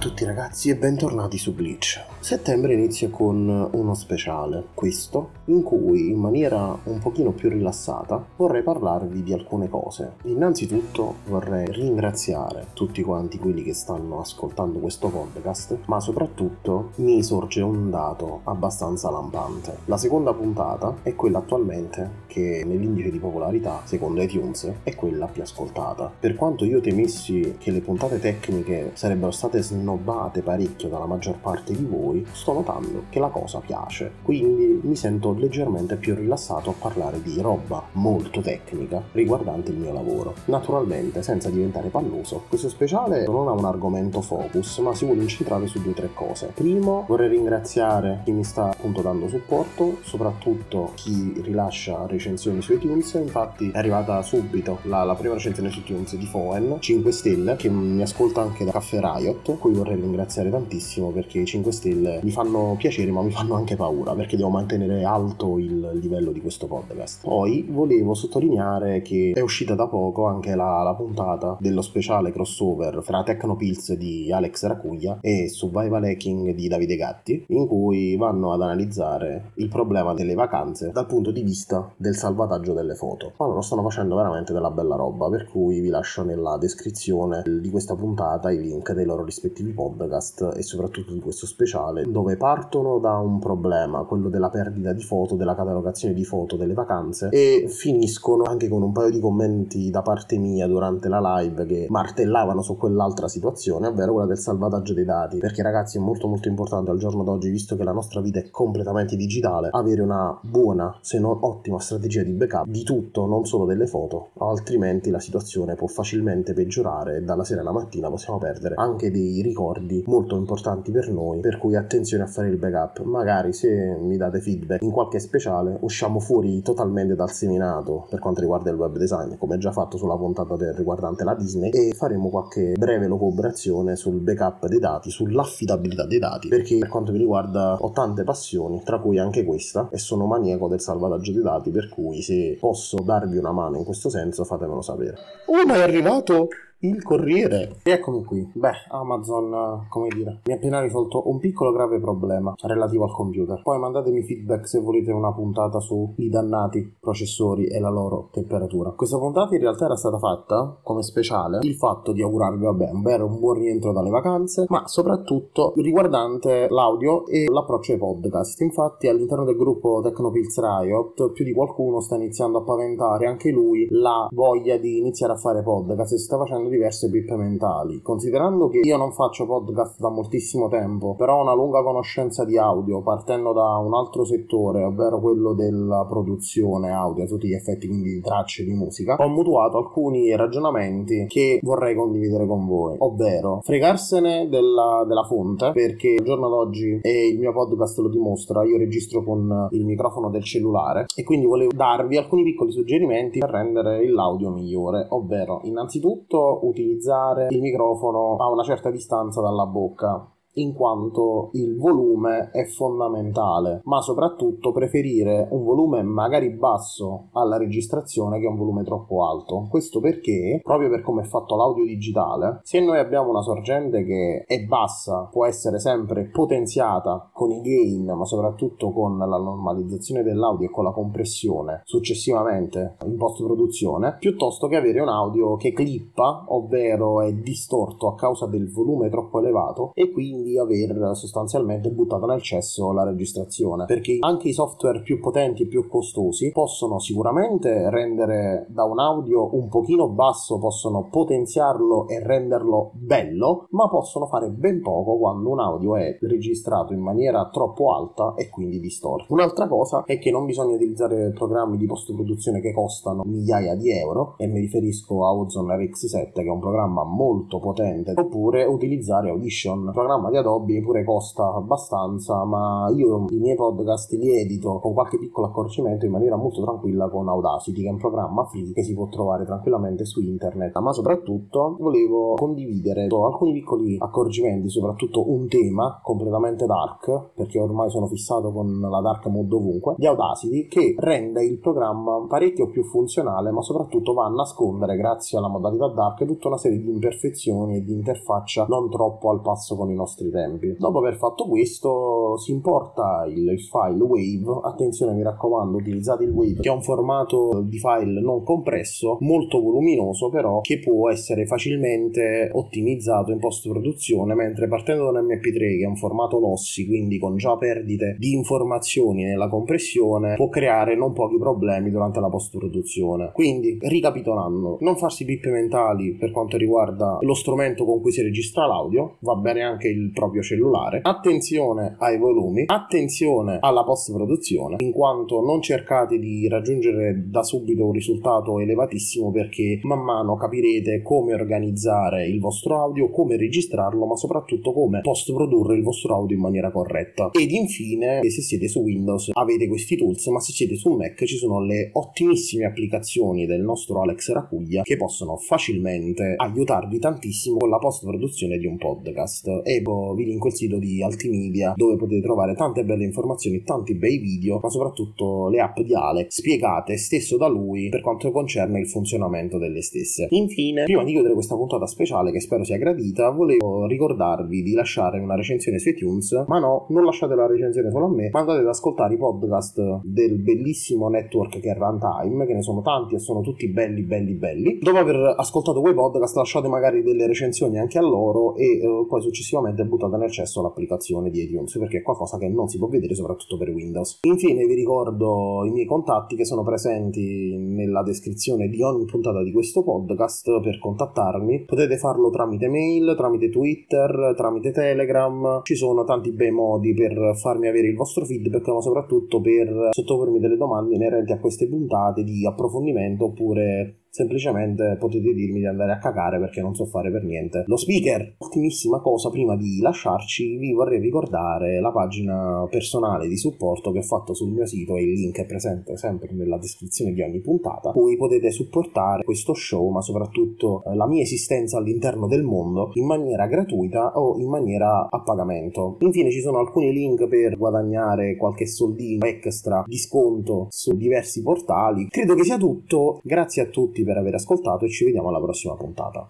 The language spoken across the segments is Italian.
Tutti ragazzi e bentornati su Bleach. Settembre inizia con uno speciale, questo, in cui in maniera un pochino più rilassata vorrei parlarvi di alcune cose. Innanzitutto vorrei ringraziare tutti quanti quelli che stanno ascoltando questo podcast, ma soprattutto mi sorge un dato abbastanza lampante. La seconda puntata è quella attualmente che nell'indice di popolarità, secondo iTunes, è quella più ascoltata. Per quanto io temessi che le puntate tecniche sarebbero state snobbate parecchio dalla maggior parte di voi, sto notando che la cosa piace. Quindi mi sento leggermente più rilassato a parlare di roba molto tecnica riguardante il mio lavoro. Naturalmente, senza diventare palloso, questo speciale non ha un argomento focus, ma si vuole incentrare su due o tre cose. Primo, vorrei ringraziare chi mi sta appunto dando supporto, soprattutto chi rilascia recensioni su iTunes. Infatti è arrivata subito la, la prima recensione su iTunes di Foen, 5 stelle, che mi ascolta anche da Caffè Riot, cui vorrei ringraziare tantissimo perché i 5 stelle mi fanno piacere ma mi fanno anche paura perché devo mantenere alto il livello di questo podcast. Poi volevo sottolineare che è uscita da poco anche la, la puntata dello speciale crossover fra Tecnopills di Alex Racuglia e Survival Hacking di Davide Gatti in cui vanno ad analizzare il problema delle vacanze dal punto di vista del salvataggio delle foto. Ma loro stanno facendo veramente della bella roba per cui vi lascio nella descrizione di questa puntata i link dei loro rispettivi podcast e soprattutto di questo speciale dove partono da un problema, quello della perdita di foto, della catalogazione di foto delle vacanze e finiscono anche con un paio di commenti da parte mia durante la live che martellavano su quell'altra situazione, ovvero quella del salvataggio dei dati, perché ragazzi è molto molto importante al giorno d'oggi, visto che la nostra vita è completamente digitale, avere una buona, se non ottima strategia di backup di tutto, non solo delle foto, altrimenti la situazione può facilmente peggiorare e dalla sera alla mattina possiamo perdere anche dei ricordi molto importanti per noi, per cui attenzione a fare il backup. Magari se mi date feedback in qualche speciale usciamo fuori totalmente dal seminato per quanto riguarda il web design, come già fatto sulla puntata del riguardante la Disney e faremo qualche breve locubrazione sul backup dei dati, sull'affidabilità dei dati, perché per quanto mi riguarda ho tante passioni, tra cui anche questa e sono maniaco del salvataggio dei dati, per cui se posso darvi una mano in questo senso fatemelo sapere. Oh, ma è arrivato il Corriere. Eccomi qui. Beh, Amazon, come dire, mi ha appena risolto un piccolo grave problema relativo al computer. Poi mandatemi feedback se volete una puntata sui dannati processori e la loro temperatura. Questa puntata in realtà era stata fatta come speciale il fatto di augurarvi, vabbè, un vero un buon rientro dalle vacanze, ma soprattutto riguardante l'audio e l'approccio ai podcast. Infatti, all'interno del gruppo Tecnopills Riot, più di qualcuno sta iniziando a paventare anche lui la voglia di iniziare a fare podcast e si sta facendo diverse pippe mentali. Considerando che io non faccio podcast da moltissimo tempo, però ho una lunga conoscenza di audio partendo da un altro settore, ovvero quello della produzione audio a tutti gli effetti, quindi di tracce di musica, ho mutuato alcuni ragionamenti che vorrei condividere con voi, ovvero fregarsene della, della fonte, perché il giorno d'oggi e il mio podcast lo dimostra, io registro con il microfono del cellulare e quindi volevo darvi alcuni piccoli suggerimenti per rendere l'audio migliore, ovvero innanzitutto utilizzare il microfono a una certa distanza dalla bocca in quanto il volume è fondamentale, ma soprattutto preferire un volume magari basso alla registrazione che un volume troppo alto. Questo perché, proprio per come è fatto l'audio digitale, se noi abbiamo una sorgente che è bassa, può essere sempre potenziata con i gain, ma soprattutto con la normalizzazione dell'audio e con la compressione successivamente in post produzione, piuttosto che avere un audio che clippa, ovvero è distorto a causa del volume troppo elevato e quindi quindi aver sostanzialmente buttato nel cesso la registrazione perché anche i software più potenti e più costosi possono sicuramente rendere da un audio un pochino basso possono potenziarlo e renderlo bello ma possono fare ben poco quando un audio è registrato in maniera troppo alta e quindi distorto. Un'altra cosa è che non bisogna utilizzare programmi di post produzione che costano migliaia di euro e mi riferisco a Ozone RX7 che è un programma molto potente oppure utilizzare Audition programma di Adobe pure costa abbastanza, ma io i miei podcast li edito con qualche piccolo accorgimento in maniera molto tranquilla con Audacity, che è un programma free che si può trovare tranquillamente su internet. Ma soprattutto volevo condividere alcuni piccoli accorgimenti, soprattutto un tema completamente dark, perché ormai sono fissato con la dark mode ovunque, di Audacity, che rende il programma parecchio più funzionale, ma soprattutto va a nascondere, grazie alla modalità dark, tutta una serie di imperfezioni e di interfaccia non troppo al passo con i nostri nostri tempi. Dopo aver fatto questo si importa il file WAVE, attenzione mi raccomando utilizzate il WAVE che è un formato di file non compresso, molto voluminoso però che può essere facilmente ottimizzato in post produzione mentre partendo da un MP3 che è un formato lossi quindi con già perdite di informazioni nella compressione può creare non pochi problemi durante la post produzione. Quindi ricapitolando, non farsi pippe mentali per quanto riguarda lo strumento con cui si registra l'audio, va bene anche il proprio cellulare. Attenzione ai volumi, attenzione alla post produzione, in quanto non cercate di raggiungere da subito un risultato elevatissimo perché man mano capirete come organizzare il vostro audio, come registrarlo, ma soprattutto come post produrre il vostro audio in maniera corretta. Ed infine, se siete su Windows avete questi tools, ma se siete su Mac ci sono le ottimissime applicazioni del nostro Alex Racuglia che possono facilmente aiutarvi tantissimo con la post produzione di un podcast. E vi linko il sito di Altimedia dove potete trovare tante belle informazioni, tanti bei video, ma soprattutto le app di Ale spiegate stesso da lui per quanto concerne il funzionamento delle stesse. Infine, prima di chiudere questa puntata speciale che spero sia gradita, volevo ricordarvi di lasciare una recensione su iTunes, ma no, non lasciate la recensione solo a me, ma andate ad ascoltare i podcast del bellissimo network che è Runtime, che ne sono tanti e sono tutti belli belli belli. Dopo aver ascoltato quei podcast lasciate magari delle recensioni anche a loro e eh, poi successivamente buttata nel cesso l'applicazione di iTunes perché è qualcosa che non si può vedere soprattutto per Windows. Infine vi ricordo i miei contatti che sono presenti nella descrizione di ogni puntata di questo podcast per contattarmi. Potete farlo tramite mail, tramite Twitter, tramite Telegram. Ci sono tanti bei modi per farmi avere il vostro feedback, ma soprattutto per sottopormi delle domande inerenti a queste puntate di approfondimento oppure semplicemente potete dirmi di andare a cagare perché non so fare per niente lo speaker. Ultimissima cosa prima di lasciarci, vi vorrei ricordare la pagina personale di supporto che ho fatto sul mio sito e il link è presente sempre nella descrizione di ogni puntata. Voi potete supportare questo show, ma soprattutto eh, la mia esistenza all'interno del mondo in maniera gratuita o in maniera a pagamento. Infine ci sono alcuni link per guadagnare qualche soldino extra di sconto su diversi portali. Credo che sia tutto. Grazie a tutti tutti per aver ascoltato e ci vediamo alla prossima puntata.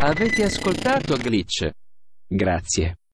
Avete ascoltato Glitch? Grazie.